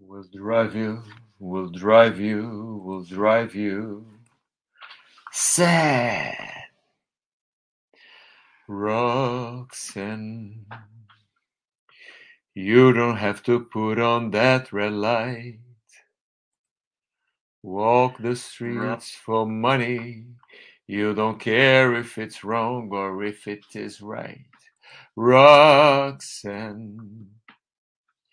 will drive you, will drive you, will drive you sad. Roxanne, you don't have to put on that red light. Walk the streets for money. You don't care if it's wrong or if it is right. Roxanne,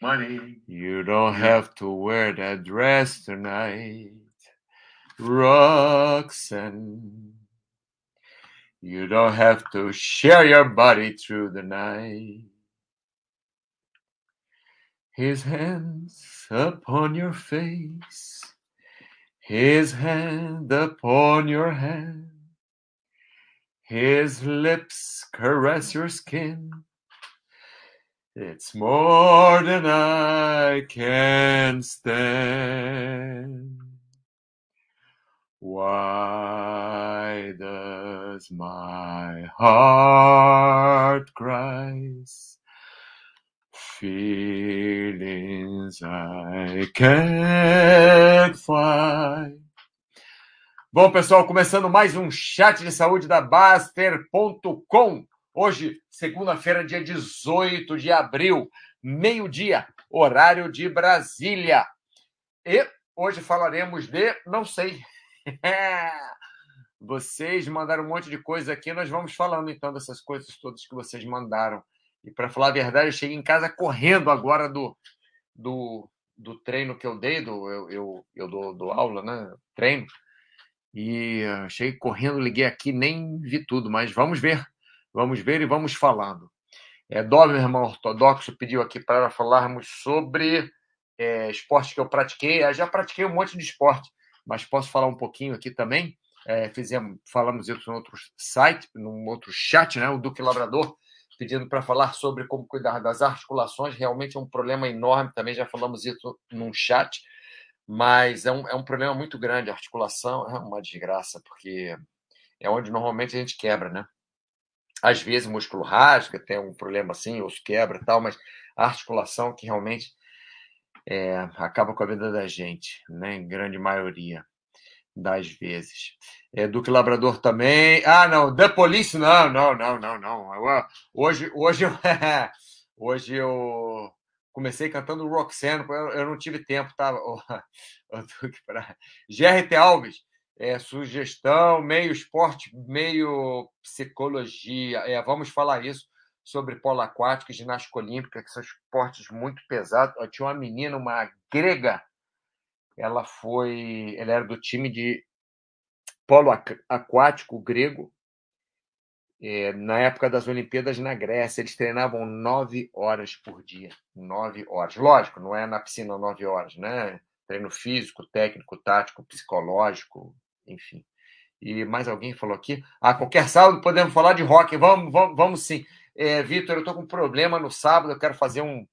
Money. you don't have to wear that dress tonight. Roxanne, you don't have to share your body through the night. His hands upon your face, his hand upon your hand, his lips caress your skin. It's more than I can stand. Why does my heart cries? Feelings I can't find. Bom, pessoal, começando mais um chat de saúde da Baster.com. Hoje, segunda-feira, dia 18 de abril, meio-dia, horário de Brasília. E hoje falaremos de, não sei. Vocês mandaram um monte de coisa aqui, nós vamos falando então dessas coisas todas que vocês mandaram. E para falar a verdade, eu cheguei em casa correndo agora do, do, do treino que eu dei, do, eu, eu, eu dou, dou aula, né? Treino. E uh, cheguei correndo, liguei aqui, nem vi tudo, mas vamos ver. Vamos ver e vamos falando. É, meu irmão ortodoxo, pediu aqui para falarmos sobre é, esporte que eu pratiquei. Eu já pratiquei um monte de esporte, mas posso falar um pouquinho aqui também. É, fizemos, falamos isso em outro site, num outro chat, né? O Duque Labrador pedindo para falar sobre como cuidar das articulações. Realmente é um problema enorme, também já falamos isso num chat, mas é um, é um problema muito grande. A articulação é uma desgraça, porque é onde normalmente a gente quebra, né? Às vezes o músculo rasga, tem um problema assim, osso quebra e tal, mas a articulação que realmente é, acaba com a vida da gente, né? Em grande maioria das vezes. É, Duque Labrador também. Ah, não, The Police, não, não, não, não, não. Eu, hoje, hoje, eu, hoje eu comecei cantando Roxanne, eu, eu não tive tempo, tá? O, Duque para GRT Alves, é, sugestão, meio esporte, meio psicologia. É, vamos falar isso sobre polo aquático e ginástica olímpica, que são esportes muito pesados. Eu tinha uma menina, uma grega, ela foi, ela era do time de polo aquático grego. É, na época das Olimpíadas na Grécia, eles treinavam nove horas por dia. Nove horas. Lógico, não é na piscina nove horas, né? Treino físico, técnico, tático, psicológico, enfim. E mais alguém falou aqui? Ah, qualquer sábado podemos falar de rock. Vamos, vamos, vamos sim. É, Vitor, eu estou com um problema no sábado, eu quero fazer um,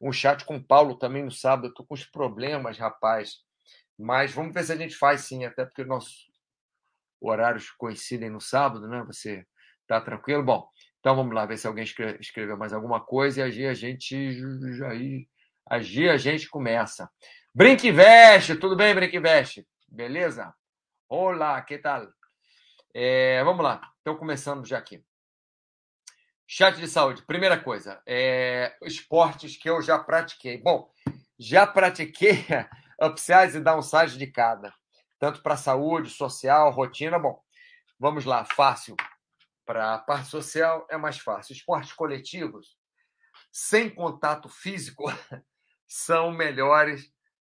um chat com o Paulo também no sábado. Eu estou com uns problemas, rapaz. Mas vamos ver se a gente faz sim, até porque nossos horários coincidem no sábado, né? Você tá tranquilo? Bom, então vamos lá ver se alguém escreve, escreveu mais alguma coisa e agir a gente já agir a gente começa. Brinque veste, tudo bem, Brinque veste? Beleza? Olá, que tal? É, vamos lá, então começando já aqui. Chat de saúde. Primeira coisa, é, esportes que eu já pratiquei. Bom, já pratiquei upsides e downsides de cada, tanto para saúde, social, rotina. Bom, vamos lá, fácil. Para a parte social é mais fácil. Esportes coletivos, sem contato físico, são melhores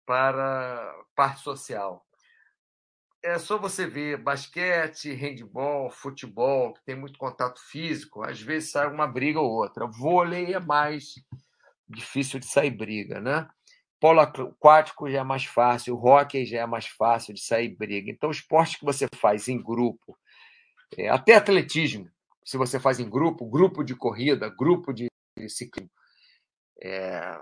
para parte social. É só você ver basquete, handball, futebol, que tem muito contato físico, às vezes sai uma briga ou outra. Vôlei é mais difícil de sair briga, né? Polo aquático já é mais fácil, hockey já é mais fácil de sair briga. Então, esportes que você faz em grupo, é, até atletismo, se você faz em grupo, grupo de corrida, grupo de ciclismo, é,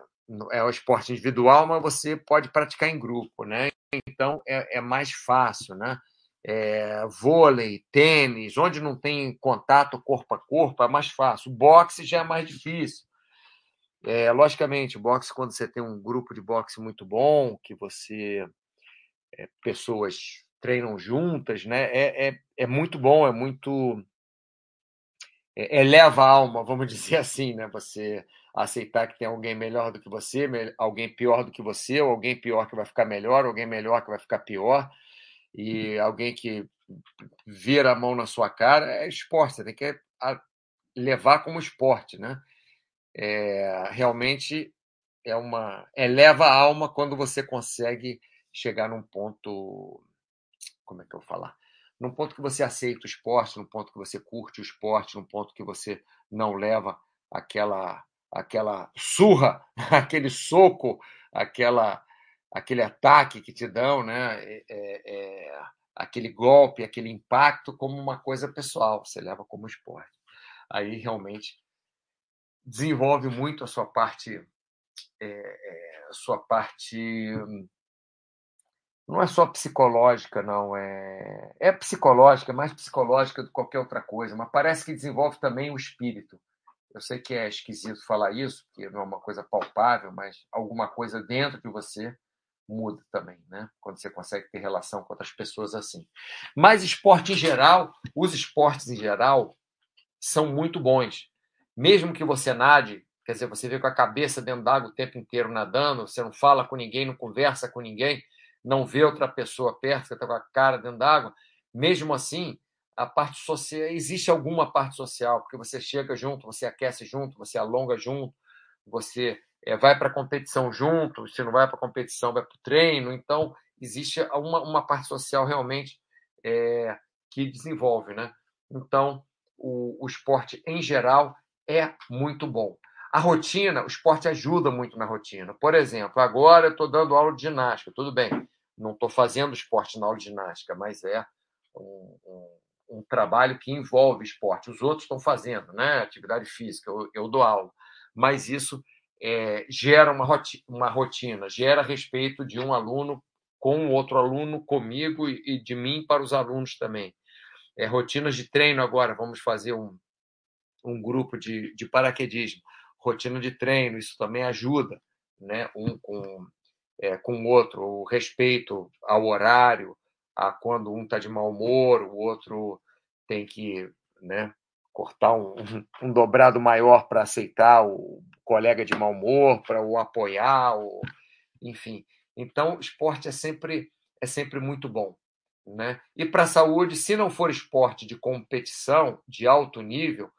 é o esporte individual, mas você pode praticar em grupo, né? Então é, é mais fácil, né? É, vôlei, tênis, onde não tem contato corpo a corpo, é mais fácil. Boxe já é mais difícil. É, logicamente, boxe, quando você tem um grupo de boxe muito bom, que você. É, pessoas treinam juntas, né? É, é, é muito bom, é muito. É, eleva a alma, vamos dizer assim, né? Você aceitar que tem alguém melhor do que você, alguém pior do que você, ou alguém pior que vai ficar melhor, alguém melhor que vai ficar pior, e alguém que vira a mão na sua cara, é esporte, você tem que levar como esporte, né? É, realmente é uma eleva a alma quando você consegue chegar num ponto, como é que eu vou falar? Num ponto que você aceita o esporte, num ponto que você curte o esporte, num ponto que você não leva aquela aquela surra, aquele soco, aquela aquele ataque que te dão, né? É, é, é, aquele golpe, aquele impacto como uma coisa pessoal, você leva como esporte. Aí realmente desenvolve muito a sua parte, é, é, sua parte não é só psicológica, não é é psicológica, é mais psicológica do que qualquer outra coisa, mas parece que desenvolve também o espírito. Eu sei que é esquisito falar isso, porque não é uma coisa palpável, mas alguma coisa dentro de você muda também, né? Quando você consegue ter relação com outras pessoas assim. Mas esporte em geral, os esportes em geral são muito bons. Mesmo que você nade, quer dizer, você vê com a cabeça dentro d'água o tempo inteiro nadando, você não fala com ninguém, não conversa com ninguém, não vê outra pessoa perto, você está com a cara dentro d'água, mesmo assim, a parte social, existe alguma parte social, porque você chega junto, você aquece junto, você alonga junto, você é, vai para a competição junto, se não vai para a competição, vai para o treino. Então, existe uma, uma parte social realmente é, que desenvolve. Né? Então, o, o esporte em geral é muito bom. A rotina, o esporte ajuda muito na rotina. Por exemplo, agora eu estou dando aula de ginástica, tudo bem, não estou fazendo esporte na aula de ginástica, mas é um, um um trabalho que envolve esporte. Os outros estão fazendo, né? Atividade física, eu, eu dou aula. Mas isso é, gera uma rotina, uma rotina, gera respeito de um aluno com o outro aluno, comigo e de mim para os alunos também. É, rotinas de treino agora, vamos fazer um, um grupo de, de paraquedismo. Rotina de treino, isso também ajuda, né? um com, é, com o outro, o respeito ao horário, a quando um está de mau humor, o outro tem que né, cortar um, um dobrado maior para aceitar o colega de mau humor, para o apoiar, o, enfim. Então, esporte é sempre é sempre muito bom, né? E para a saúde, se não for esporte de competição de alto nível,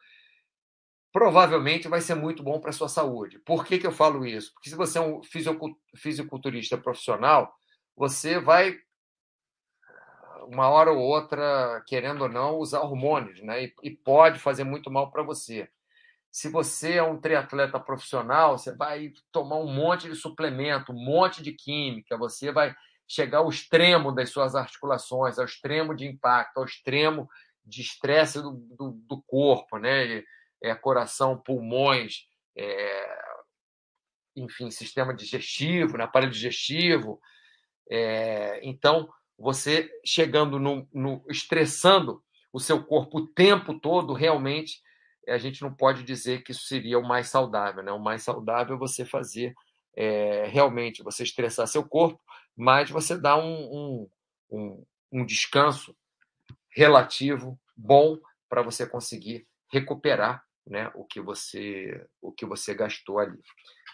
provavelmente vai ser muito bom para a sua saúde. Por que, que eu falo isso? Porque se você é um fisiculturista profissional, você vai uma hora ou outra, querendo ou não, usar hormônios, né? E, e pode fazer muito mal para você. Se você é um triatleta profissional, você vai tomar um monte de suplemento, um monte de química, você vai chegar ao extremo das suas articulações, ao extremo de impacto, ao extremo de estresse do, do, do corpo, né? É, coração, pulmões, é, enfim, sistema digestivo, né? aparelho digestivo. É, então, você chegando no, no, estressando o seu corpo o tempo todo, realmente a gente não pode dizer que isso seria o mais saudável, né? O mais saudável é você fazer é, realmente você estressar seu corpo, mas você dá um, um, um, um descanso relativo bom para você conseguir recuperar né, o que você o que você gastou ali.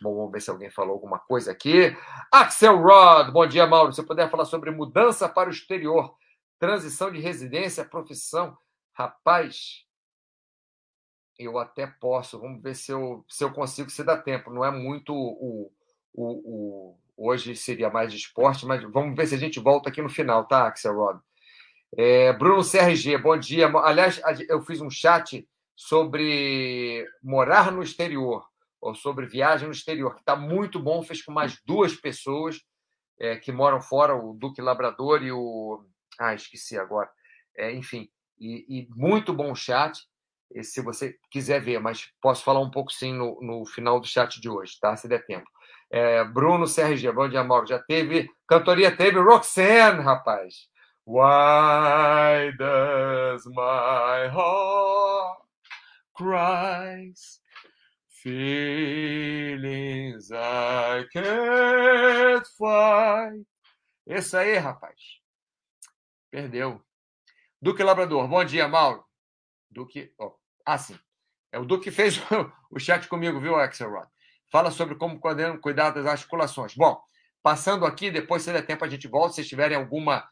Bom, vamos ver se alguém falou alguma coisa aqui. Axel Rod, bom dia, Mauro. Se eu puder falar sobre mudança para o exterior, transição de residência, profissão. Rapaz, eu até posso. Vamos ver se eu, se eu consigo, se dá tempo. Não é muito o, o, o hoje seria mais de esporte, mas vamos ver se a gente volta aqui no final, tá, Axel Rod? É, Bruno CRG, bom dia. Aliás, eu fiz um chat sobre morar no exterior ou sobre viagem no exterior, que está muito bom. Fez com mais duas pessoas é, que moram fora, o Duque Labrador e o. Ah, esqueci agora. É, enfim, e, e, muito bom chat. E se você quiser ver, mas posso falar um pouco sim no, no final do chat de hoje, tá? Se der tempo. É, Bruno CRG, bom dia, Mauro. Já teve. Cantoria teve Roxanne, rapaz. Why does my heart cries? Feelings I can't fight. Esse aí, rapaz. Perdeu. Duque Labrador. Bom dia, Mauro. Duque. Oh. Ah, sim. É o Duque fez o chat comigo, viu, Axelrod? Fala sobre como cuidar das articulações. Bom, passando aqui, depois, se der tempo, a gente volta. Se tiverem alguma,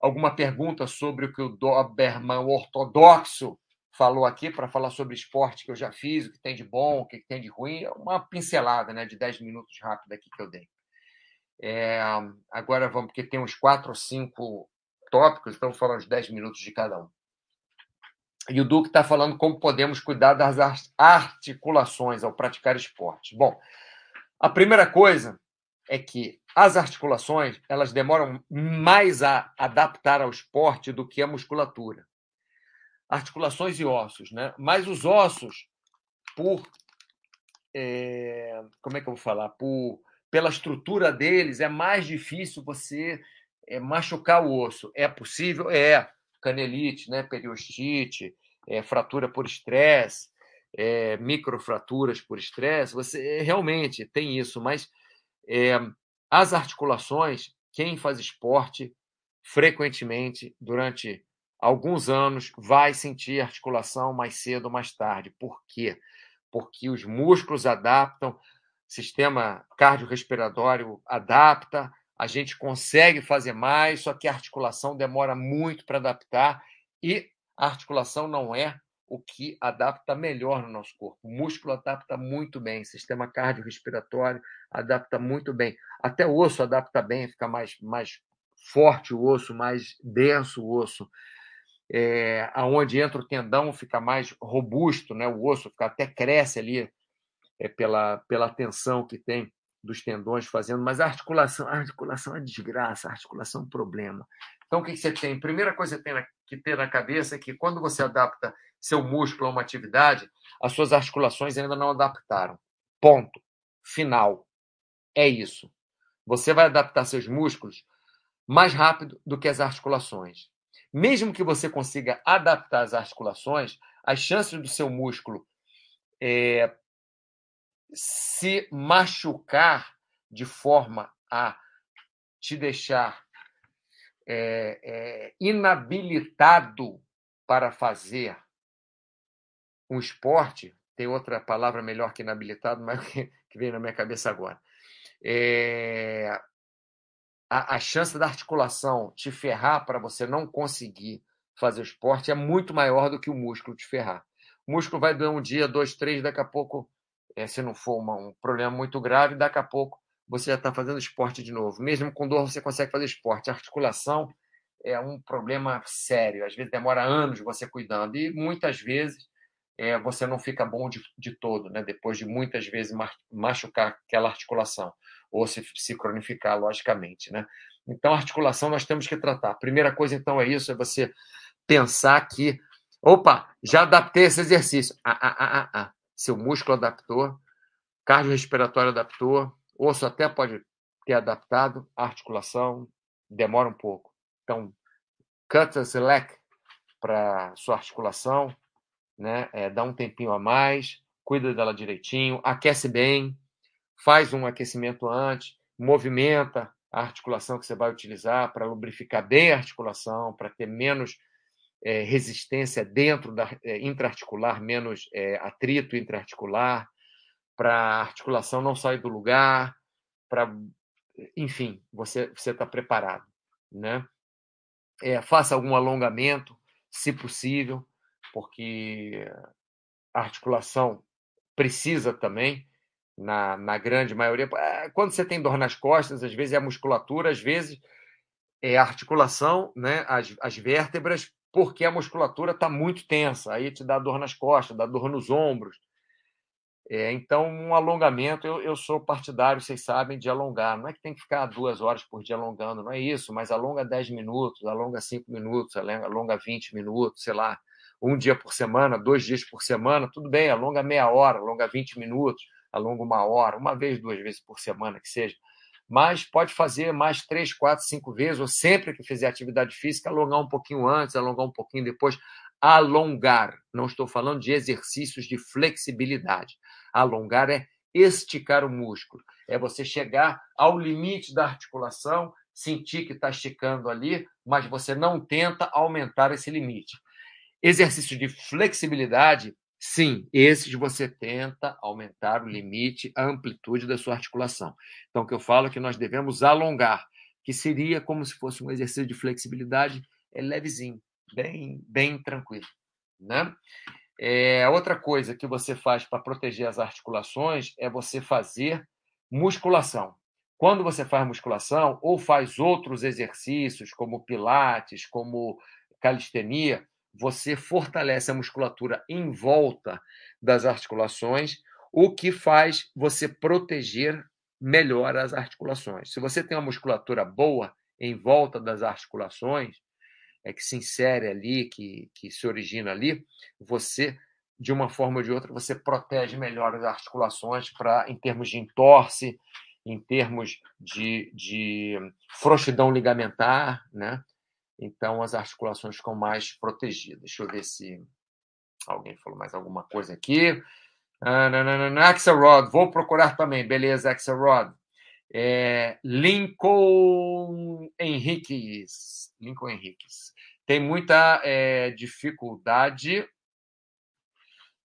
alguma pergunta sobre o que o Doberman ortodoxo falou aqui, para falar sobre esporte que eu já fiz, o que tem de bom, o que tem de ruim, é uma pincelada né, de 10 minutos rápida aqui que eu dei. É, agora vamos, porque tem uns quatro ou cinco tópicos, então falando uns 10 minutos de cada um. E o Duque está falando como podemos cuidar das articulações ao praticar esporte. Bom, a primeira coisa é que as articulações elas demoram mais a adaptar ao esporte do que a musculatura. Articulações e ossos, né? Mas os ossos, por é, como é que eu vou falar, por pela estrutura deles é mais difícil você é, machucar o osso. É possível, é canelite, né? periostite, é, fratura por estresse, é, microfraturas por estresse, você realmente tem isso, mas é, as articulações, quem faz esporte frequentemente durante alguns anos vai sentir articulação mais cedo ou mais tarde. Por quê? Porque os músculos adaptam, sistema cardiorrespiratório adapta, a gente consegue fazer mais, só que a articulação demora muito para adaptar e a articulação não é o que adapta melhor no nosso corpo. O músculo adapta muito bem, o sistema cardiorrespiratório adapta muito bem. Até o osso adapta bem, fica mais, mais forte o osso, mais denso o osso. É, aonde entra o tendão fica mais robusto, né? o osso fica, até cresce ali é, pela, pela tensão que tem dos tendões fazendo, mas a articulação, a articulação é desgraça, a articulação é um problema. Então, o que você tem? Primeira coisa que você tem que ter na cabeça é que quando você adapta seu músculo a uma atividade, as suas articulações ainda não adaptaram. Ponto. Final. É isso. Você vai adaptar seus músculos mais rápido do que as articulações. Mesmo que você consiga adaptar as articulações, as chances do seu músculo é, se machucar de forma a te deixar é, é, inabilitado para fazer um esporte, tem outra palavra melhor que inabilitado, mas que, que na minha cabeça agora. É, a, a chance da articulação te ferrar para você não conseguir fazer o esporte é muito maior do que o músculo te ferrar. O músculo vai doer um dia, dois, três, daqui a pouco é, se não for uma, um problema muito grave, daqui a pouco você já está fazendo esporte de novo. Mesmo com dor, você consegue fazer esporte. A articulação é um problema sério. Às vezes demora anos você cuidando. E muitas vezes é, você não fica bom de, de todo, né? depois de muitas vezes machucar aquela articulação. Ou se, se cronificar, logicamente. Né? Então, a articulação nós temos que tratar. A primeira coisa, então, é isso: é você pensar que. Opa, já adaptei esse exercício. Ah, ah, ah, ah, ah seu músculo adaptou, cardiorrespiratório adaptou, osso até pode ter adaptado, articulação demora um pouco. Então, cut a slack para sua articulação, né? É, dá um tempinho a mais, cuida dela direitinho, aquece bem, faz um aquecimento antes, movimenta a articulação que você vai utilizar para lubrificar bem a articulação, para ter menos é, resistência dentro da é, intraarticular, menos é, atrito intraarticular, para a articulação não sair do lugar, para, enfim, você você está preparado, né? É, faça algum alongamento, se possível, porque a articulação precisa também, na, na grande maioria. É, quando você tem dor nas costas, às vezes é a musculatura, às vezes é a articulação, né? as, as vértebras porque a musculatura está muito tensa, aí te dá dor nas costas, dá dor nos ombros. É, então, um alongamento, eu, eu sou partidário, vocês sabem, de alongar. Não é que tem que ficar duas horas por dia alongando, não é isso, mas alonga 10 minutos, alonga 5 minutos, alonga 20 minutos, sei lá, um dia por semana, dois dias por semana, tudo bem, alonga meia hora, alonga 20 minutos, alonga uma hora, uma vez, duas vezes por semana, que seja mas pode fazer mais três, quatro, cinco vezes, ou sempre que fizer atividade física, alongar um pouquinho antes, alongar um pouquinho depois. Alongar. Não estou falando de exercícios de flexibilidade. Alongar é esticar o músculo, é você chegar ao limite da articulação, sentir que está esticando ali, mas você não tenta aumentar esse limite. Exercício de flexibilidade, sim, esses você tenta aumentar o limite, a amplitude da sua articulação. Então, o que eu falo é que nós devemos alongar, que seria como se fosse um exercício de flexibilidade é levezinho, bem, bem tranquilo. Né? É, outra coisa que você faz para proteger as articulações é você fazer musculação. Quando você faz musculação ou faz outros exercícios, como pilates, como calistenia, você fortalece a musculatura em volta das articulações, o que faz você proteger melhor as articulações. Se você tem uma musculatura boa em volta das articulações, é que se insere ali, que, que se origina ali, você, de uma forma ou de outra, você protege melhor as articulações para, em termos de entorse, em termos de, de frouxidão ligamentar, né? Então, as articulações ficam mais protegidas. Deixa eu ver se alguém falou mais alguma coisa aqui. Ah, Axelrod, vou procurar também. Beleza, Axelrod. É, Lincoln Henriquez. Lincoln Henriquez. Tem muita é, dificuldade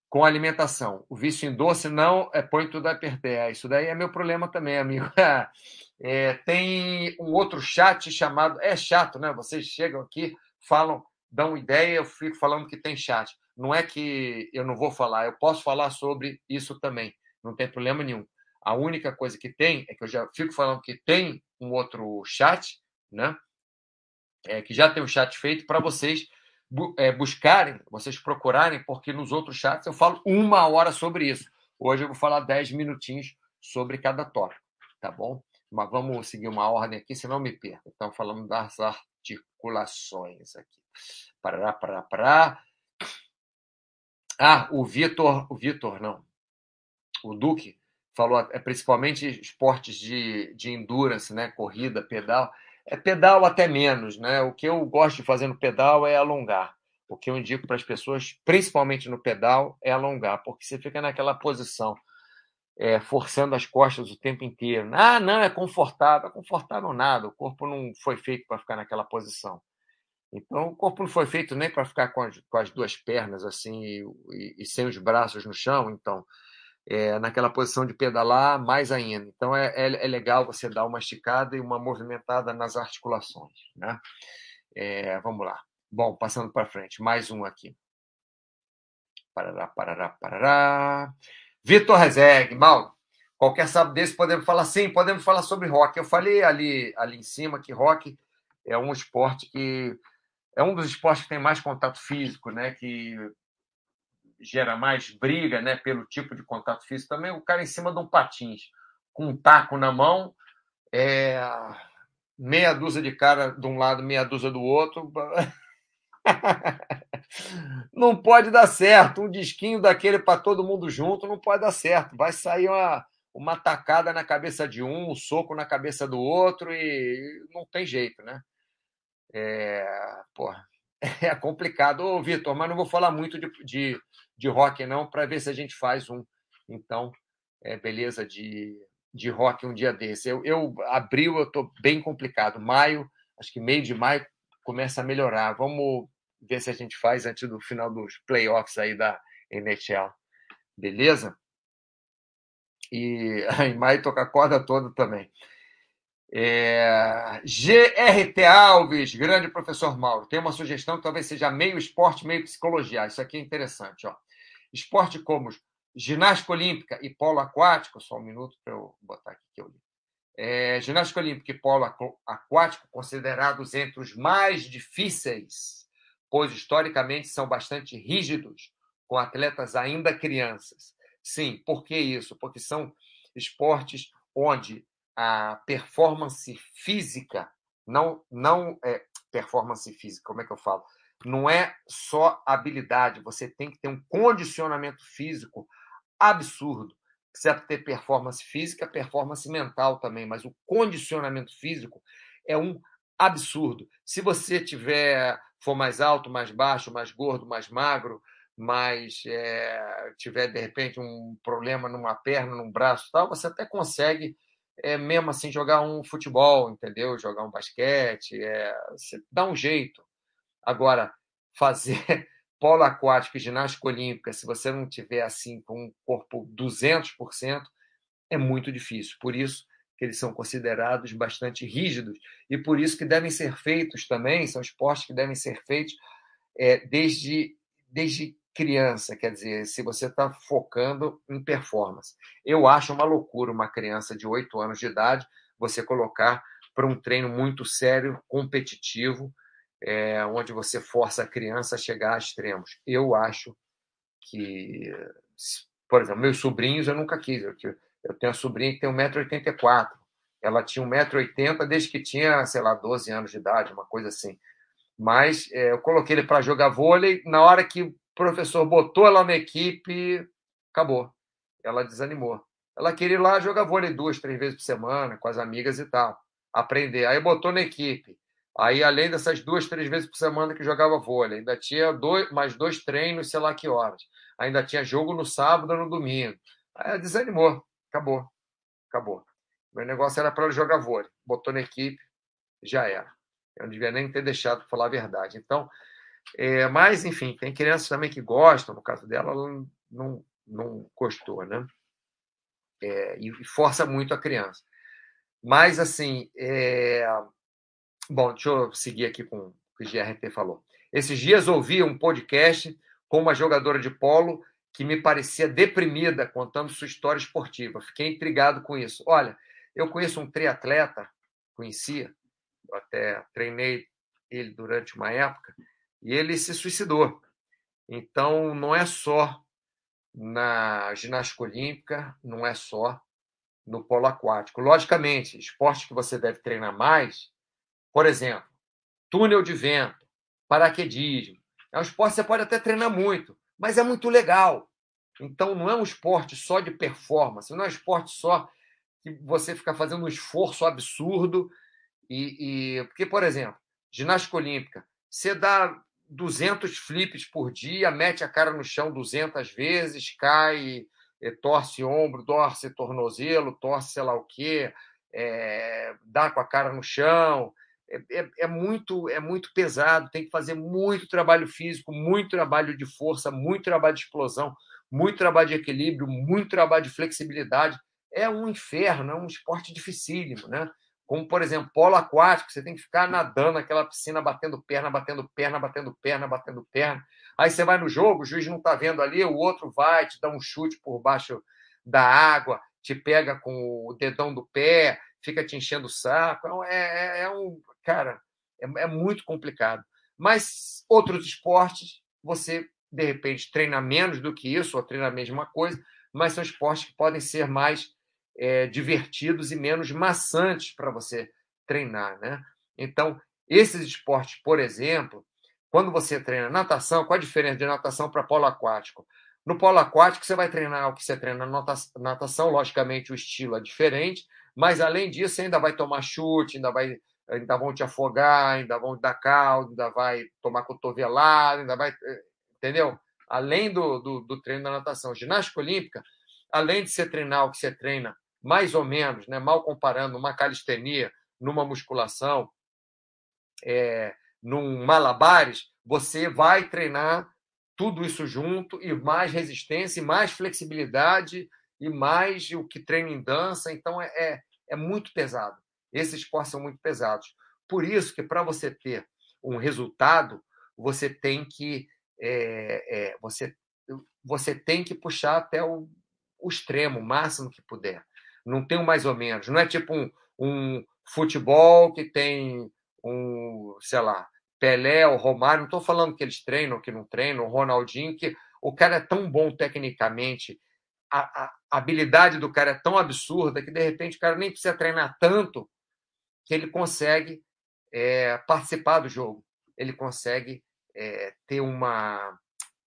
com alimentação. O vício em doce não é, põe tudo a perder. Isso daí é meu problema também, amigo. É, tem um outro chat chamado. É chato, né? Vocês chegam aqui, falam, dão ideia, eu fico falando que tem chat. Não é que eu não vou falar, eu posso falar sobre isso também, não tem problema nenhum. A única coisa que tem é que eu já fico falando que tem um outro chat, né? É, que já tem um chat feito para vocês é, buscarem, vocês procurarem, porque nos outros chats eu falo uma hora sobre isso. Hoje eu vou falar dez minutinhos sobre cada tópico, tá bom? Mas vamos seguir uma ordem aqui, senão me perco. Então, falando das articulações aqui. Parará, parará, parará. Ah, o Vitor, o Vitor, não. O Duque falou, é principalmente esportes de, de endurance, né? Corrida, pedal. É pedal até menos, né? O que eu gosto de fazer no pedal é alongar. O que eu indico para as pessoas, principalmente no pedal, é alongar, porque você fica naquela posição é, forçando as costas o tempo inteiro. Ah, não, é confortável. É confortável nada. O corpo não foi feito para ficar naquela posição. Então, o corpo não foi feito nem para ficar com as, com as, duas pernas assim e, e, sem os braços no chão. Então, é, naquela posição de pedalar, mais ainda. Então, é, é, é, legal você dar uma esticada e uma movimentada nas articulações. Né? É, vamos lá. Bom, passando para frente, mais um aqui. Parará, parará, parará. Vitor Rezeg, mal. Qualquer sábado desse podemos falar sim, podemos falar sobre rock. Eu falei ali, ali em cima que rock é um esporte que é um dos esportes que tem mais contato físico, né? Que gera mais briga, né? Pelo tipo de contato físico também. O cara em cima de um patins com um taco na mão, é meia dúzia de cara de um lado, meia dúzia do outro. não pode dar certo. Um disquinho daquele para todo mundo junto não pode dar certo. Vai sair uma, uma tacada na cabeça de um, um soco na cabeça do outro e não tem jeito, né? É, porra, é complicado. Ô, Vitor, mas não vou falar muito de, de, de rock, não, para ver se a gente faz um. Então, é, beleza, de, de rock um dia desse. Eu, eu abril, eu estou bem complicado. Maio, acho que meio de maio começa a melhorar. Vamos ver se a gente faz antes do final dos playoffs aí da NHL. Beleza? E em maio toca a corda toda também. É... GRT Alves, grande professor Mauro, tem uma sugestão que talvez seja meio esporte, meio psicologia. Isso aqui é interessante. Ó. Esporte como ginástica olímpica e polo aquático, só um minuto para eu botar aqui que eu li. É, ginástica olímpica e polo aquático, considerados entre os mais difíceis pois historicamente são bastante rígidos com atletas ainda crianças. Sim, por que isso? Porque são esportes onde a performance física não não é performance física, como é que eu falo? Não é só habilidade, você tem que ter um condicionamento físico absurdo. Precisa ter performance física, performance mental também, mas o condicionamento físico é um absurdo. Se você tiver for mais alto, mais baixo, mais gordo, mais magro, mas é, tiver de repente um problema numa perna, num braço, tal, você até consegue é, mesmo assim jogar um futebol, entendeu? Jogar um basquete, é, você dá um jeito. Agora, fazer polo aquático e ginástica olímpica, se você não tiver assim com um corpo 200%, é muito difícil. Por isso que eles são considerados bastante rígidos e por isso que devem ser feitos também, são esportes que devem ser feitos é, desde, desde criança, quer dizer, se você está focando em performance. Eu acho uma loucura uma criança de 8 anos de idade você colocar para um treino muito sério, competitivo, é, onde você força a criança a chegar a extremos. Eu acho que, por exemplo, meus sobrinhos eu nunca quis. Eu, eu tenho uma sobrinha que tem 1,84m. Ela tinha 1,80m desde que tinha, sei lá, 12 anos de idade, uma coisa assim. Mas é, eu coloquei ele para jogar vôlei. Na hora que professor botou ela na equipe, acabou. Ela desanimou. Ela queria ir lá jogar vôlei duas, três vezes por semana, com as amigas e tal. Aprender. Aí botou na equipe. Aí, além dessas duas, três vezes por semana que jogava vôlei, ainda tinha dois, mais dois treinos, sei lá que horas. Ainda tinha jogo no sábado ou no domingo. Aí desanimou. Acabou. Acabou. Meu negócio era para ela jogar vôlei. Botou na equipe, já era. Eu não devia nem ter deixado falar a verdade. Então, é, mas, enfim, tem crianças também que gostam, no caso dela, ela não, não gostou, né? É, e força muito a criança. Mas, assim, é... bom, deixa eu seguir aqui com o que o GRT falou. Esses dias ouvi um podcast com uma jogadora de polo que me parecia deprimida contando sua história esportiva. Fiquei intrigado com isso. Olha, eu conheço um triatleta, conhecia, até treinei ele durante uma época, e ele se suicidou. Então, não é só na ginástica olímpica, não é só no polo aquático. Logicamente, esporte que você deve treinar mais, por exemplo, túnel de vento, paraquedismo. É um esporte que você pode até treinar muito, mas é muito legal. Então, não é um esporte só de performance, não é um esporte só que você fica fazendo um esforço absurdo. E, e... Porque, por exemplo, ginástica olímpica, você dá 200 flips por dia, mete a cara no chão 200 vezes, cai, eh, torce ombro, torce tornozelo, torce sei lá o quê, é, dá com a cara no chão. É, é, é, muito é muito pesado, tem que fazer muito trabalho físico, muito trabalho de força, muito trabalho de explosão, muito trabalho de equilíbrio, muito trabalho de flexibilidade. É um inferno, é um esporte dificílimo, né? como, por exemplo, polo aquático, você tem que ficar nadando naquela piscina, batendo perna, batendo perna, batendo perna, batendo perna. Aí você vai no jogo, o juiz não está vendo ali, o outro vai, te dá um chute por baixo da água, te pega com o dedão do pé, fica te enchendo o saco. Então, é, é, é um. Cara, é, é muito complicado. Mas outros esportes, você, de repente, treina menos do que isso, ou treina a mesma coisa, mas são esportes que podem ser mais é, divertidos e menos maçantes para você treinar. Né? Então, esses esportes, por exemplo, quando você treina natação, qual a diferença de natação para polo aquático? No polo aquático, você vai treinar o que você treina na natação, logicamente o estilo é diferente, mas além disso, ainda vai tomar chute, ainda, vai, ainda vão te afogar, ainda vão te dar caldo, ainda vai tomar cotovelada, ainda vai. Eh, entendeu? Além do, do, do treino da natação. Ginástica olímpica, além de você treinar o que você treina mais ou menos, né, mal comparando uma calistenia numa musculação, é, num malabares, você vai treinar tudo isso junto e mais resistência, e mais flexibilidade e mais o que treina em dança. Então é, é, é muito pesado. Esses esportes são muito pesados. Por isso que para você ter um resultado, você tem que é, é, você, você tem que puxar até o, o extremo, o máximo que puder não tem um mais ou menos. Não é tipo um, um futebol que tem um, sei lá, Pelé, o Romário. Não estou falando que eles treinam, que não treinam, o Ronaldinho, que o cara é tão bom tecnicamente, a, a, habilidade do cara é tão absurda que de repente o cara nem precisa treinar tanto que ele consegue é, participar do jogo. Ele consegue é, ter uma.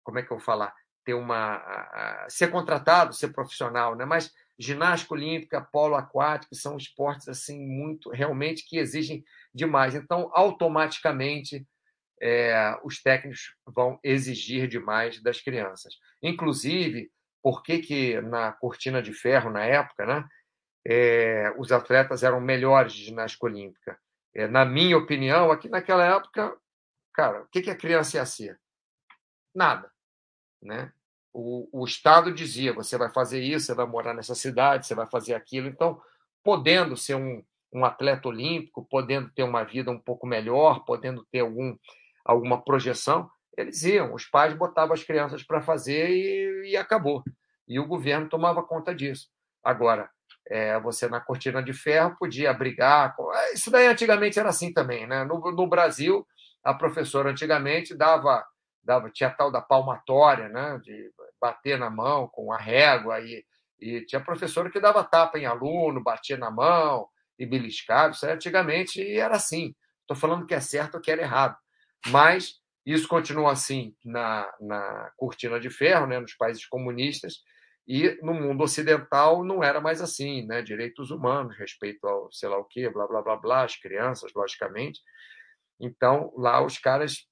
Como é que eu vou falar? Ter uma. A, a, ser contratado, ser profissional, né? Mas ginástica olímpica, polo aquático, são esportes assim muito realmente que exigem demais. Então, automaticamente é, os técnicos vão exigir demais das crianças. Inclusive, por que, que na cortina de ferro, na época, né, é, os atletas eram melhores de ginástica olímpica? É, na minha opinião, aqui naquela época, cara, o que, que a criança ia ser? Nada. Né? O, o Estado dizia: você vai fazer isso, você vai morar nessa cidade, você vai fazer aquilo. Então, podendo ser um, um atleta olímpico, podendo ter uma vida um pouco melhor, podendo ter algum, alguma projeção, eles iam. Os pais botavam as crianças para fazer e, e, acabou. E o governo tomava conta disso. Agora, é, você na cortina de ferro podia brigar. Com... É, isso daí antigamente era assim também. Né? No, no Brasil, a professora antigamente dava, dava tinha tal da palmatória, né? de bater na mão com a régua, e, e tinha professora que dava tapa em aluno, batia na mão e beliscava. Isso antigamente era assim. Estou falando que é certo ou que era errado. Mas isso continua assim na, na cortina de ferro, né, nos países comunistas, e no mundo ocidental não era mais assim, né? Direitos humanos, respeito ao sei lá o quê, blá blá blá blá, as crianças, logicamente. Então, lá os caras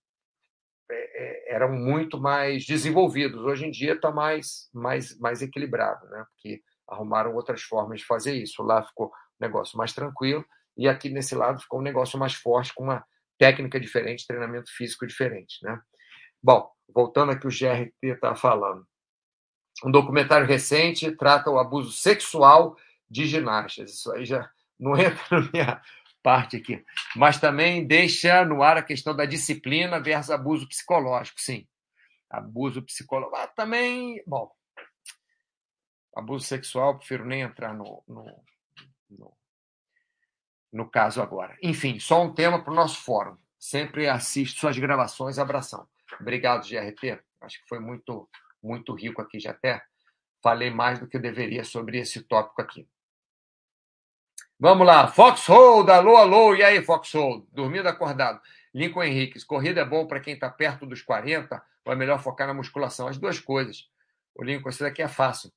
é, é, eram muito mais desenvolvidos. Hoje em dia está mais, mais, mais equilibrado, né? porque arrumaram outras formas de fazer isso. Lá ficou um negócio mais tranquilo e aqui nesse lado ficou um negócio mais forte, com uma técnica diferente, treinamento físico diferente. Né? Bom, voltando aqui o GRT está falando. Um documentário recente trata o abuso sexual de ginastas. Isso aí já não entra na minha, parte aqui. Mas também deixa no ar a questão da disciplina versus abuso psicológico, sim. Abuso psicológico. Ah, também, bom, abuso sexual, prefiro nem entrar no, no, no, no caso agora. Enfim, só um tema para o nosso fórum. Sempre assisto suas gravações. Abração. Obrigado, GRT. Acho que foi muito, muito rico aqui. Já até falei mais do que eu deveria sobre esse tópico aqui. Vamos lá, Foxhold, alô, alô, e aí, Foxhold? Dormindo acordado. Lincoln Henriques, corrida é bom para quem está perto dos 40 ou é melhor focar na musculação? As duas coisas. O Lincoln, isso daqui é fácil.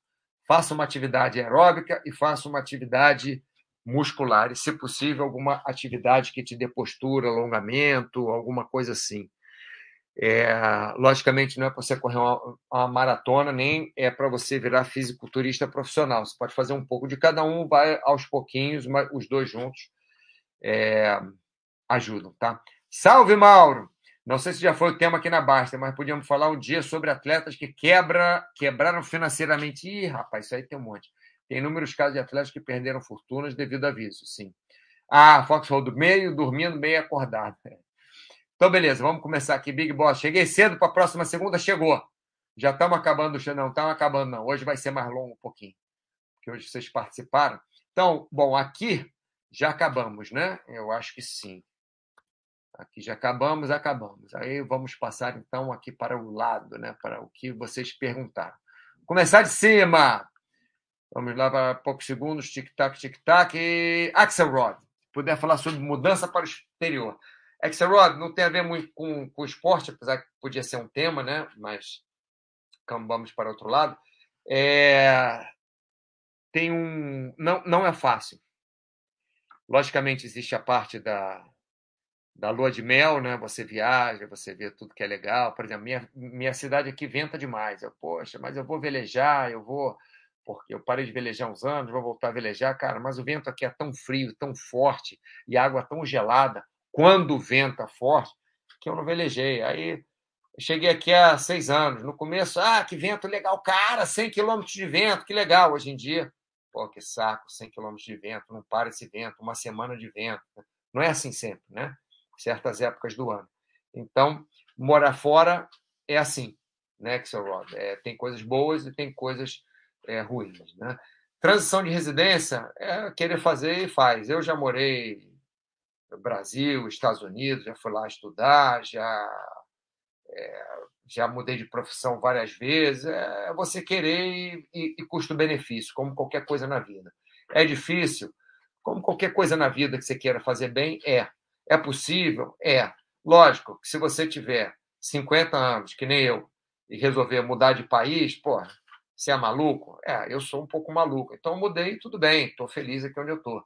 Faça uma atividade aeróbica e faça uma atividade muscular. E, se possível, alguma atividade que te dê postura, alongamento, alguma coisa assim. É, logicamente, não é para você correr uma, uma, maratona, nem é para você virar fisiculturista profissional. Você pode fazer um pouco de cada um, vai aos pouquinhos, mas os dois juntos é, ajudam, tá? Salve, Mauro! Não sei se já foi o tema aqui na Basta, mas podíamos falar um dia sobre atletas que quebra, quebraram financeiramente. Ih, rapaz, isso aí tem um monte. Tem inúmeros casos de atletas que perderam fortunas devido a isso, sim. Ah, Foxhold, meio dormindo, meio acordado. Então, beleza, vamos começar aqui. Big Boss, cheguei cedo para a próxima segunda, chegou. Já estamos acabando, não estamos acabando, não. Hoje vai ser mais longo um pouquinho, porque hoje vocês participaram. Então, bom, aqui já acabamos, né? Eu acho que sim. Aqui já acabamos, acabamos. Aí vamos passar então aqui para o lado, né? Para o que vocês perguntaram. Começar de cima. Vamos lá para poucos segundos. Tic-tac, tic-tac. Axelrod. Puder falar sobre mudança para o exterior. Axelrod não tem a ver muito com, com esporte, apesar que podia ser um tema, né? Mas vamos para outro lado. É... Tem um. Não, não é fácil. Logicamente, existe a parte da, da lua de mel, né? Você viaja, você vê tudo que é legal. Por exemplo, minha, minha cidade aqui venta demais. Eu, poxa, mas eu vou velejar, eu vou. Porque eu parei de velejar uns anos, vou voltar a velejar, cara, mas o vento aqui é tão frio, tão forte, e a água tão gelada quando venta forte, que eu não velejei. Aí cheguei aqui há seis anos. No começo, ah, que vento legal, cara, 100 quilômetros de vento, que legal. Hoje em dia, pô, que saco, 100 quilômetros de vento, não para esse vento, uma semana de vento. Não é assim sempre, né? Certas épocas do ano. Então, morar fora é assim, né, Axelrod? É, tem coisas boas e tem coisas é, ruins, né? Transição de residência é querer fazer e faz. Eu já morei Brasil, Estados Unidos, já fui lá estudar, já, é, já mudei de profissão várias vezes. É você querer e, e, e custo-benefício, como qualquer coisa na vida. É difícil? Como qualquer coisa na vida que você queira fazer bem, é. É possível? É. Lógico que se você tiver 50 anos, que nem eu, e resolver mudar de país, pô, você é maluco? É, eu sou um pouco maluco. Então mudei, tudo bem, estou feliz aqui onde eu estou.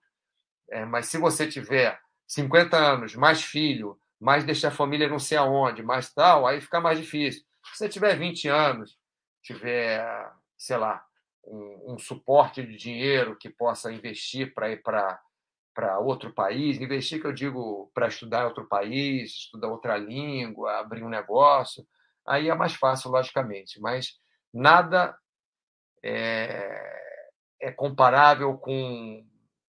É, mas se você tiver 50 anos, mais filho, mais deixar a família não sei aonde, mais tal, aí fica mais difícil. Se você tiver 20 anos, tiver, sei lá, um, um suporte de dinheiro que possa investir para ir para para outro país, investir que eu digo para estudar outro país, estudar outra língua, abrir um negócio, aí é mais fácil, logicamente, mas nada é, é comparável com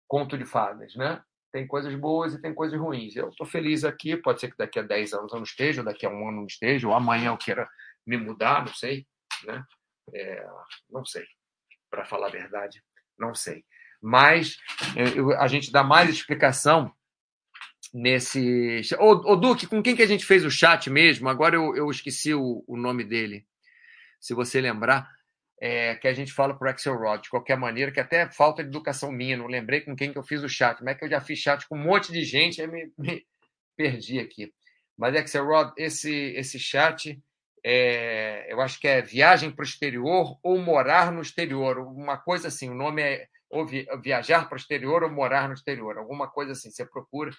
conto de fadas, né? Tem coisas boas e tem coisas ruins. Eu estou feliz aqui, pode ser que daqui a 10 anos eu não esteja, ou daqui a um ano não esteja, ou amanhã eu queira me mudar, não sei, né? É, não sei, para falar a verdade, não sei. Mas eu, a gente dá mais explicação nesse. Ô, ô, Duque, com quem que a gente fez o chat mesmo? Agora eu, eu esqueci o, o nome dele. Se você lembrar, é, que a gente fala para o Axelrod, de qualquer maneira, que até falta de educação minha, não lembrei com quem que eu fiz o chat. Como é que eu já fiz chat com um monte de gente, aí me, me perdi aqui. Mas Axelrod, esse, esse chat é, eu acho que é Viagem para o Exterior ou Morar no Exterior, uma coisa assim, o nome é ou Viajar para o Exterior ou Morar no Exterior, alguma coisa assim, você procura,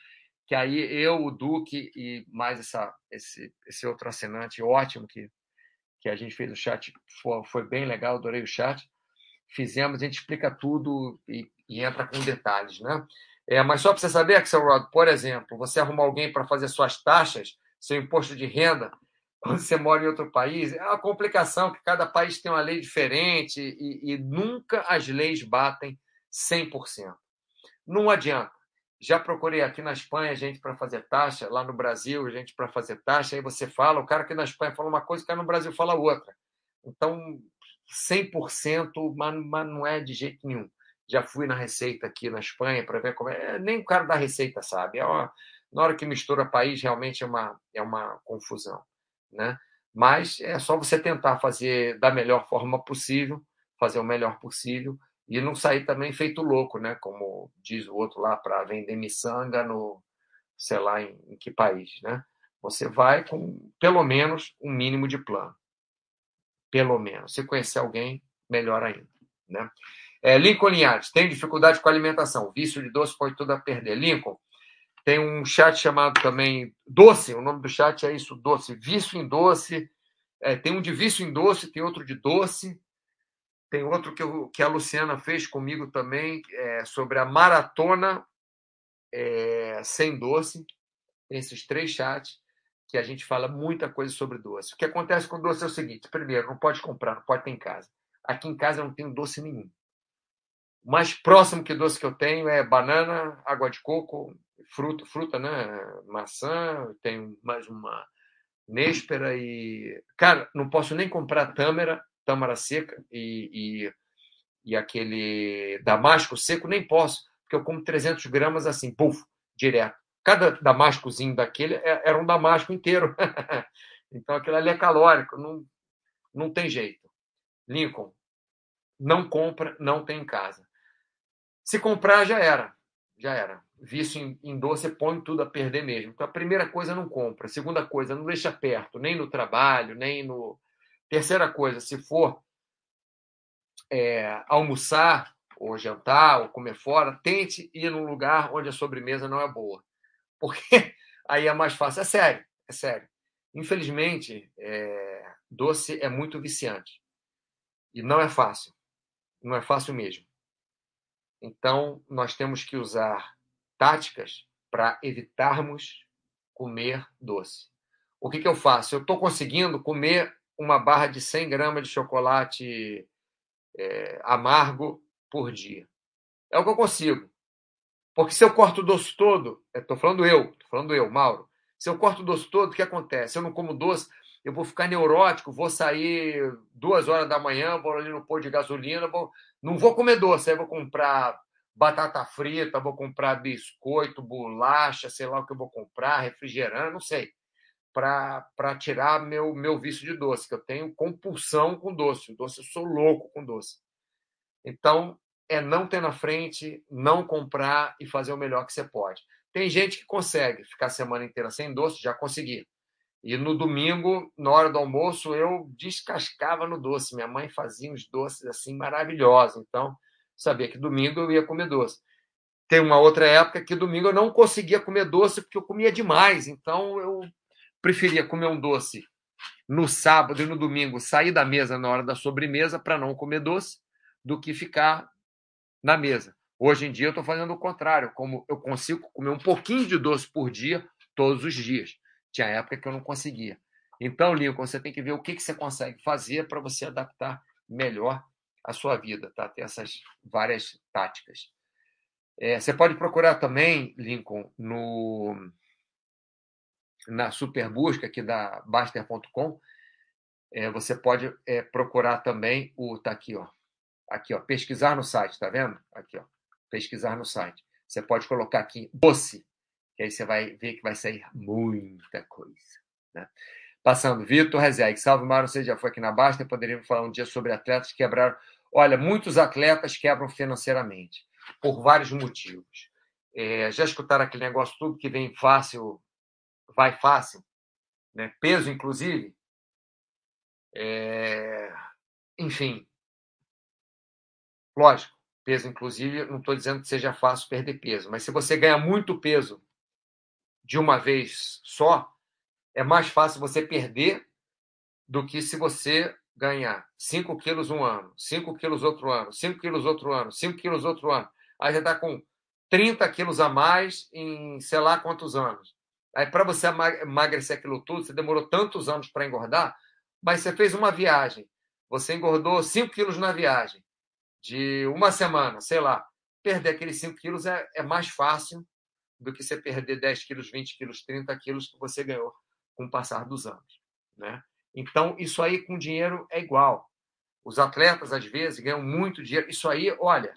que aí eu, o Duque e mais essa, esse, esse outro assinante ótimo que, que a gente fez o chat, foi, foi bem legal, adorei o chat, fizemos, a gente explica tudo e, e entra com detalhes, né? É, mas só para você saber, Axelrod, por exemplo, você arrumar alguém para fazer suas taxas, seu imposto de renda, quando você mora em outro país, é uma complicação que cada país tem uma lei diferente e, e nunca as leis batem 100%. Não adianta. Já procurei aqui na Espanha gente para fazer taxa, lá no Brasil gente para fazer taxa, aí você fala, o cara aqui na Espanha fala uma coisa, o cara no Brasil fala outra. Então, 100%, mas, mas não é de jeito nenhum. Já fui na Receita aqui na Espanha para ver como é. Nem o cara da Receita sabe. É uma, na hora que mistura país, realmente é uma, é uma confusão né? Mas é só você tentar fazer da melhor forma possível, fazer o melhor possível e não sair também feito louco, né? Como diz o outro lá para vender miçanga no sei lá em, em que país, né? Você vai com pelo menos um mínimo de plano. Pelo menos. Se conhecer alguém, melhor ainda, né? É, Lincoln Linhares, tem dificuldade com alimentação. Vício de doce pode tudo a perder. Lincoln, tem um chat chamado também Doce, o nome do chat é isso, Doce. Vício em doce. É, tem um de vício em doce, tem outro de doce. Tem outro que, eu, que a Luciana fez comigo também, é, sobre a maratona é, sem doce. Tem esses três chats que a gente fala muita coisa sobre doce. O que acontece com doce é o seguinte: primeiro, não pode comprar, não pode ter em casa. Aqui em casa eu não tenho doce nenhum. O mais próximo que doce que eu tenho é banana, água de coco, fruta, fruta, né? Maçã, tem mais uma néspera e. Cara, não posso nem comprar tâmara, tâmara seca e, e, e, aquele damasco seco, nem posso, porque eu como 300 gramas assim, puf, direto. Cada damascozinho daquele é, era um damasco inteiro. então aquilo ali é calórico, não, não tem jeito. Lincoln, não compra, não tem em casa. Se comprar, já era. Já era vício em, em doce põe tudo a perder mesmo. Então, a primeira coisa, não compra. A segunda coisa, não deixa perto, nem no trabalho, nem no. Terceira coisa, se for é, almoçar, ou jantar, ou comer fora, tente ir num lugar onde a sobremesa não é boa. Porque aí é mais fácil. É sério, é sério. Infelizmente, é, doce é muito viciante. E não é fácil. Não é fácil mesmo. Então, nós temos que usar táticas para evitarmos comer doce. O que, que eu faço? Eu estou conseguindo comer uma barra de 100 gramas de chocolate é, amargo por dia. É o que eu consigo. Porque se eu corto o doce todo, estou falando eu, estou falando eu, Mauro. Se eu corto o doce todo, o que acontece? Eu não como doce, eu vou ficar neurótico, vou sair duas horas da manhã, vou ali no pôr de gasolina, vou... não vou comer doce, aí vou comprar batata frita, vou comprar biscoito, bolacha, sei lá o que eu vou comprar, refrigerante, não sei, para tirar meu, meu vício de doce, que eu tenho compulsão com doce. Doce, eu sou louco com doce. Então, é não ter na frente, não comprar e fazer o melhor que você pode. Tem gente que consegue ficar a semana inteira sem doce, já consegui. E no domingo, na hora do almoço, eu descascava no doce. Minha mãe fazia uns doces assim maravilhosos. Então, sabia que domingo eu ia comer doce. tem uma outra época que domingo eu não conseguia comer doce porque eu comia demais. Então eu preferia comer um doce no sábado e no domingo, sair da mesa na hora da sobremesa para não comer doce, do que ficar na mesa. Hoje em dia eu estou fazendo o contrário, como eu consigo comer um pouquinho de doce por dia, todos os dias. Tinha época que eu não conseguia. Então, Lincoln, você tem que ver o que, que você consegue fazer para você adaptar melhor a sua vida, tá? Ter essas várias táticas. É, você pode procurar também, Lincoln, no na super busca aqui da Baster.com. É, você pode é, procurar também o tá aqui, ó, aqui, ó, pesquisar no site, tá vendo? Aqui, ó, pesquisar no site. Você pode colocar aqui doce, que aí você vai ver que vai sair muita coisa, né? Passando, Vitor Rezeg, salve Mário, você já foi aqui na Basta, poderíamos falar um dia sobre atletas que quebraram. Olha, muitos atletas quebram financeiramente, por vários motivos. É, já escutaram aquele negócio tudo que vem fácil, vai fácil, né? peso, inclusive. É... Enfim, lógico, peso, inclusive, não estou dizendo que seja fácil perder peso, mas se você ganha muito peso de uma vez só, é mais fácil você perder do que se você ganhar 5 quilos um ano, 5 quilos outro ano, 5 quilos outro ano, 5 quilos outro ano. Aí você está com 30 quilos a mais em sei lá quantos anos. Para você emagrecer aquilo tudo, você demorou tantos anos para engordar, mas você fez uma viagem. Você engordou 5 quilos na viagem, de uma semana, sei lá. Perder aqueles 5 quilos é, é mais fácil do que você perder 10 quilos, 20 quilos, 30 quilos que você ganhou com o passar dos anos. Né? Então, isso aí com dinheiro é igual. Os atletas, às vezes, ganham muito dinheiro. Isso aí, olha,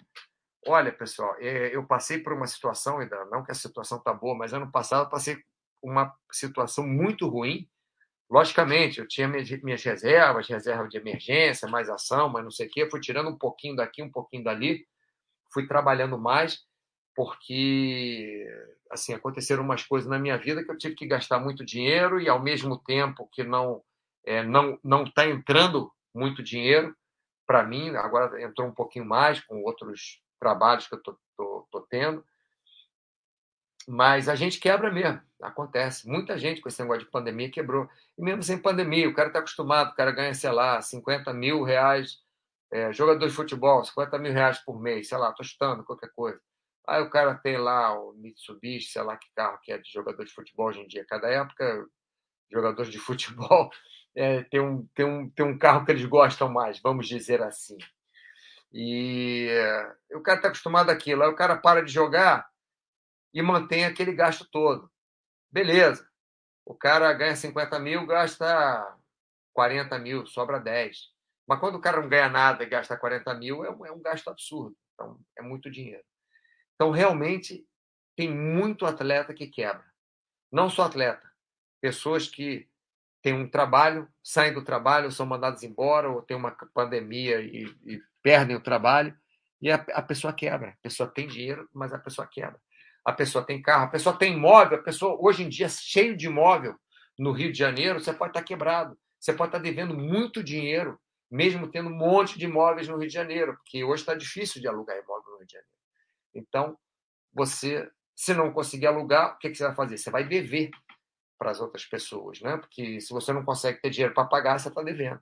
olha, pessoal, é, eu passei por uma situação, ainda não que a situação está boa, mas ano passado eu passei uma situação muito ruim. Logicamente, eu tinha minhas reservas, reserva de emergência, mais ação, mas não sei o quê. Fui tirando um pouquinho daqui, um pouquinho dali. Fui trabalhando mais, porque assim, aconteceram umas coisas na minha vida que eu tive que gastar muito dinheiro e ao mesmo tempo que não é, não não está entrando muito dinheiro para mim, agora entrou um pouquinho mais com outros trabalhos que eu tô, tendo, mas a gente quebra mesmo, acontece. Muita gente com esse negócio de pandemia quebrou. E mesmo sem pandemia, o cara está acostumado, o cara ganha, sei lá, 50 mil reais, é, jogador de futebol, 50 mil reais por mês, sei lá, estou chutando qualquer coisa. Aí o cara tem lá o Mitsubishi, sei lá que carro que é de jogador de futebol hoje em dia. Cada época, jogadores de futebol é, tem, um, tem, um, tem um carro que eles gostam mais, vamos dizer assim. E o cara está acostumado àquilo. Aí o cara para de jogar e mantém aquele gasto todo. Beleza. O cara ganha 50 mil, gasta 40 mil, sobra 10. Mas quando o cara não ganha nada e gasta 40 mil, é um, é um gasto absurdo. Então, é muito dinheiro. Então, realmente, tem muito atleta que quebra. Não só atleta, pessoas que têm um trabalho, saem do trabalho, são mandados embora, ou tem uma pandemia e, e perdem o trabalho, e a, a, pessoa quebra. A pessoa tem dinheiro, mas a pessoa quebra. A pessoa tem carro, a pessoa tem imóvel, a pessoa, hoje em dia, cheio de imóvel no Rio de Janeiro, você pode estar quebrado. Você pode estar devendo muito dinheiro, mesmo tendo um monte de imóveis no Rio de Janeiro, porque hoje está difícil de alugar imóvel no Rio de Janeiro. Então, você, se não conseguir alugar, o que, que você vai fazer? Você vai dever para as outras pessoas, né? Porque se você não consegue ter dinheiro para pagar, você está devendo.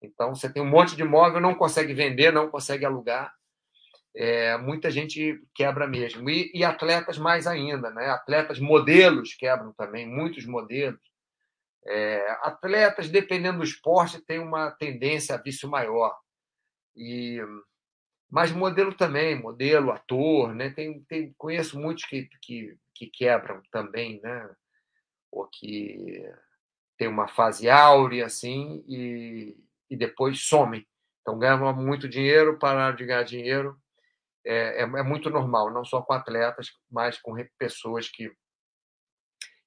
Então, você tem um monte de imóvel, não consegue vender, não consegue alugar. É, muita gente quebra mesmo. E, e, atletas mais ainda, né? Atletas modelos quebram também, muitos modelos. É, atletas, dependendo do esporte, tem uma tendência a vício maior. E mas modelo também, modelo, ator, né? Tem, tem, conheço muitos que, que, que quebram também, né? Ou que tem uma fase áurea, assim, e, e depois somem. Então ganham muito dinheiro, pararam de ganhar dinheiro. É, é, é, muito normal, não só com atletas, mas com pessoas que,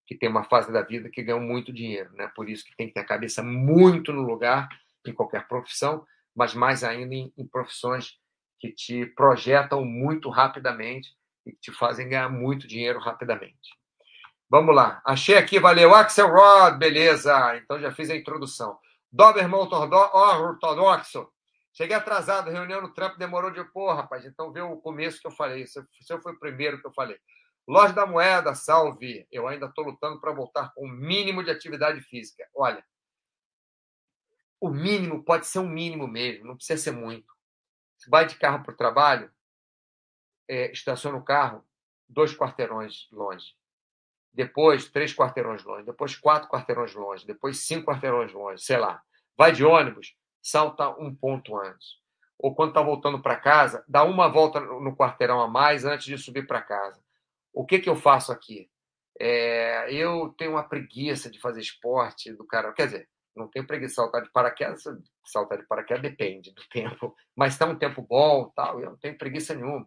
que têm uma fase da vida que ganham muito dinheiro. Né? Por isso que tem que ter a cabeça muito no lugar, em qualquer profissão, mas mais ainda em, em profissões que te projetam muito rapidamente e que te fazem ganhar muito dinheiro rapidamente. Vamos lá. Achei aqui, valeu. Axel Rod, beleza. Então já fiz a introdução. Doberman ortodoxo. Cheguei atrasado, reunião no trampo demorou de. Pô, rapaz, então vê o começo que eu falei. Se eu foi o primeiro que eu falei. Loja da Moeda, salve. Eu ainda estou lutando para voltar com o mínimo de atividade física. Olha, o mínimo pode ser um mínimo mesmo, não precisa ser muito. Você vai de carro para o trabalho, é, estaciona o carro dois quarteirões longe. Depois, três quarteirões longe. Depois, quatro quarteirões longe. Depois, cinco quarteirões longe. Sei lá. Vai de ônibus, salta um ponto antes. Ou quando está voltando para casa, dá uma volta no quarteirão a mais antes de subir para casa. O que, que eu faço aqui? É, eu tenho uma preguiça de fazer esporte do cara. Quer dizer, não tenho preguiça de saltar de paraquedas. Saltar de paraquedas depende do tempo. Mas está um tempo bom, tal. Eu não tenho preguiça nenhuma.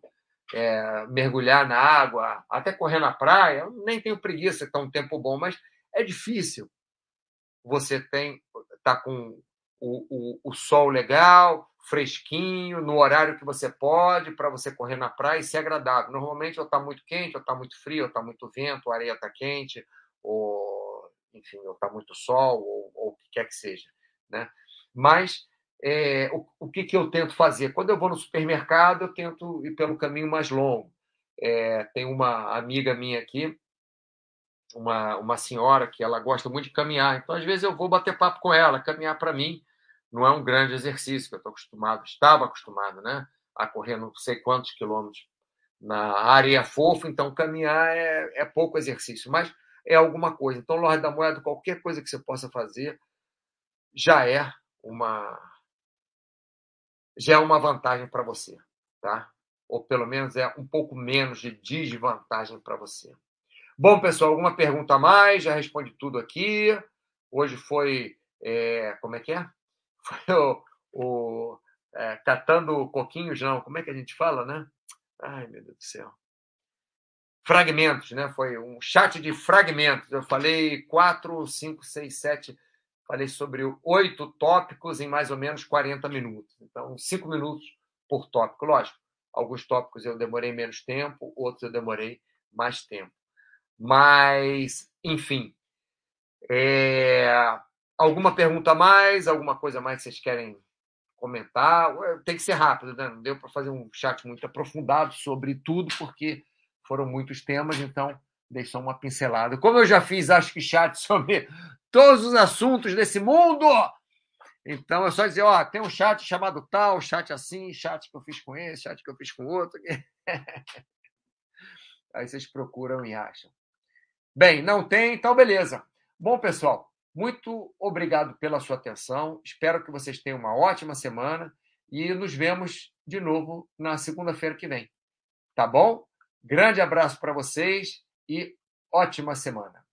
É, mergulhar na água, até correr na praia, eu nem tenho preguiça, está um tempo bom, mas é difícil. Você tem tá com o, o, o sol legal, fresquinho, no horário que você pode, para você correr na praia e ser agradável. Normalmente, ou está muito quente, ou está muito frio, ou está muito vento, a areia está quente, ou, enfim, ou está muito sol, ou, ou, o que quer que seja. Né? Mas é, o, o que, que eu tento fazer? Quando eu vou no supermercado, eu tento ir pelo caminho mais longo. É, tem uma amiga minha aqui, uma, uma senhora que ela gosta muito de caminhar, então às vezes eu vou bater papo com ela, caminhar para mim não é um grande exercício, que eu estou acostumado, estava acostumado, né? A correr não sei quantos quilômetros na areia fofa, então caminhar é, é pouco exercício, mas é alguma coisa. Então, Lorde da Moeda, qualquer coisa que você possa fazer já é uma já é uma vantagem para você, tá? Ou pelo menos é um pouco menos de desvantagem para você. Bom, pessoal, alguma pergunta a mais? Já respondi tudo aqui. Hoje foi, é, como é que é? foi o, o é, catando coquinhos, não, como é que a gente fala, né? Ai, meu Deus do céu. Fragmentos, né? Foi um chat de fragmentos. Eu falei quatro, cinco, seis, sete. Falei sobre oito tópicos em mais ou menos 40 minutos. Então, cinco minutos por tópico. Lógico, alguns tópicos eu demorei menos tempo, outros eu demorei mais tempo. Mas, enfim, é... Alguma pergunta a mais? Alguma coisa a mais que vocês querem comentar? Tem que ser rápido, né? Não deu para fazer um chat muito aprofundado sobre tudo, porque foram muitos temas, então deixa uma pincelada. Como eu já fiz, acho que chat sobre todos os assuntos desse mundo. Então é só dizer, ó, tem um chat chamado tal, chat assim, chat que eu fiz com esse, chat que eu fiz com outro. Aí vocês procuram e acham. Bem, não tem, então beleza. Bom, pessoal, muito obrigado pela sua atenção. Espero que vocês tenham uma ótima semana e nos vemos de novo na segunda-feira que vem. Tá bom? Grande abraço para vocês e ótima semana.